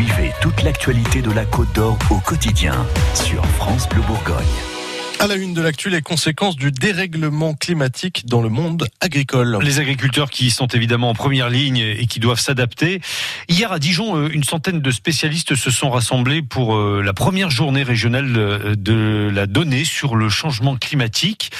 Suivez toute l'actualité de la Côte d'Or au quotidien sur France Bleu Bourgogne. À la une de l'actu, les conséquences du dérèglement climatique dans le monde agricole. Les agriculteurs qui sont évidemment en première ligne et qui doivent s'adapter. Hier à Dijon, euh, une centaine de spécialistes se sont rassemblés pour euh, la première journée régionale euh, de la donnée sur le changement climatique.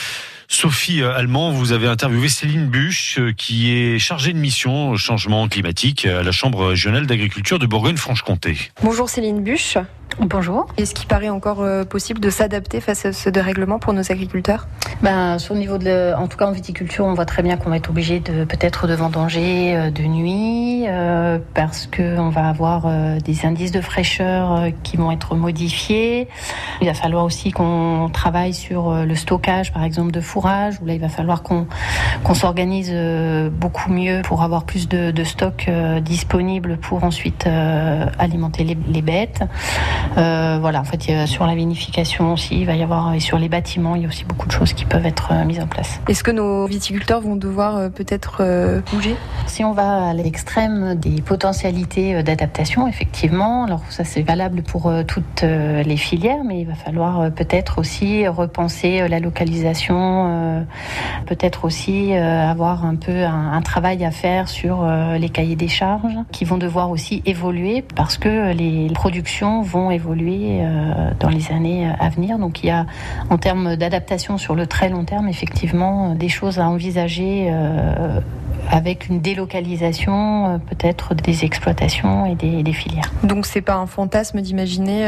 Sophie Allemand, vous avez interviewé Céline Buche, qui est chargée de mission changement climatique à la Chambre régionale d'agriculture de Bourgogne-Franche-Comté. Bonjour Céline Buche. Bonjour. Est-ce qu'il paraît encore euh, possible de s'adapter face à ce dérèglement pour nos agriculteurs? Ben, Sur le niveau de, en tout cas en viticulture, on voit très bien qu'on va être obligé de peut-être de vendanger euh, de nuit euh, parce que on va avoir des indices de fraîcheur qui vont être modifiés. Il va falloir aussi qu'on travaille sur le stockage, par exemple, de fourrage. Où là, il va falloir qu'on qu'on s'organise beaucoup mieux pour avoir plus de, de stock disponible pour ensuite alimenter les, les bêtes. Euh, voilà, en fait, sur la vinification aussi, il va y avoir, et sur les bâtiments, il y a aussi beaucoup de choses qui peuvent être euh, mises en place. Est-ce que nos viticulteurs vont devoir euh, peut-être bouger? Si on va à l'extrême des potentialités d'adaptation, effectivement, alors ça c'est valable pour toutes les filières, mais il va falloir peut-être aussi repenser la localisation, peut-être aussi avoir un peu un, un, travail à faire sur les cahiers des charges, qui vont devoir aussi évoluer parce que les productions vont évoluer euh, dans les années à venir. Donc il y a, en termes d'adaptation sur le très long terme, effectivement, des choses à envisager euh, avec une délocalisation euh, peut-être des exploitations et des, filières. Donc c'est pas un fantasme d'imaginer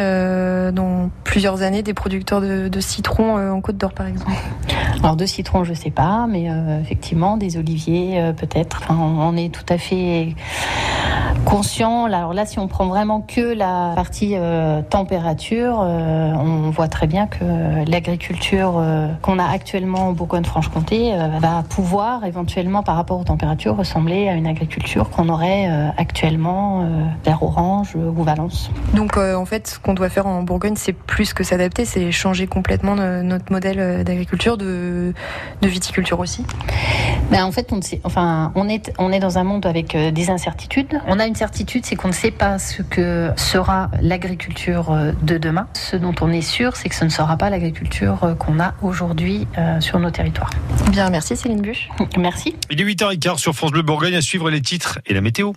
dans plusieurs années des producteurs de, de citron en Côte d'Or par exemple? Alors de citron je sais pas, mais effectivement des oliviers peut-être. Enfin, on est tout à fait conscient. Alors là, si on prend vraiment que la partie euh, température, euh, on voit très bien que l'agriculture euh, qu'on a actuellement en Bourgogne-Franche-Comté va pouvoir éventuellement, par rapport aux températures, ressembler à une agriculture qu'on aurait actuellement vers Orange ou Valence. Donc en fait, ce qu'on doit faire en Bourgogne, c'est plus que s'adapter, c'est changer complètement notre modèle d'agriculture, de, de, viticulture aussi. Ben, en fait, on, sait, enfin, on, est, on est dans un monde avec des incertitudes. On a une certitude, c'est qu'on ne sait pas ce que sera l'agriculture euh, de demain. Ce dont on est sûr, c'est que ce ne sera pas l'agriculture euh, qu'on a aujourd'hui euh, sur nos territoires. Bien, merci Céline Buche. Merci. Il est 8h15 sur France Bleu Bourgogne à suivre les titres et la météo.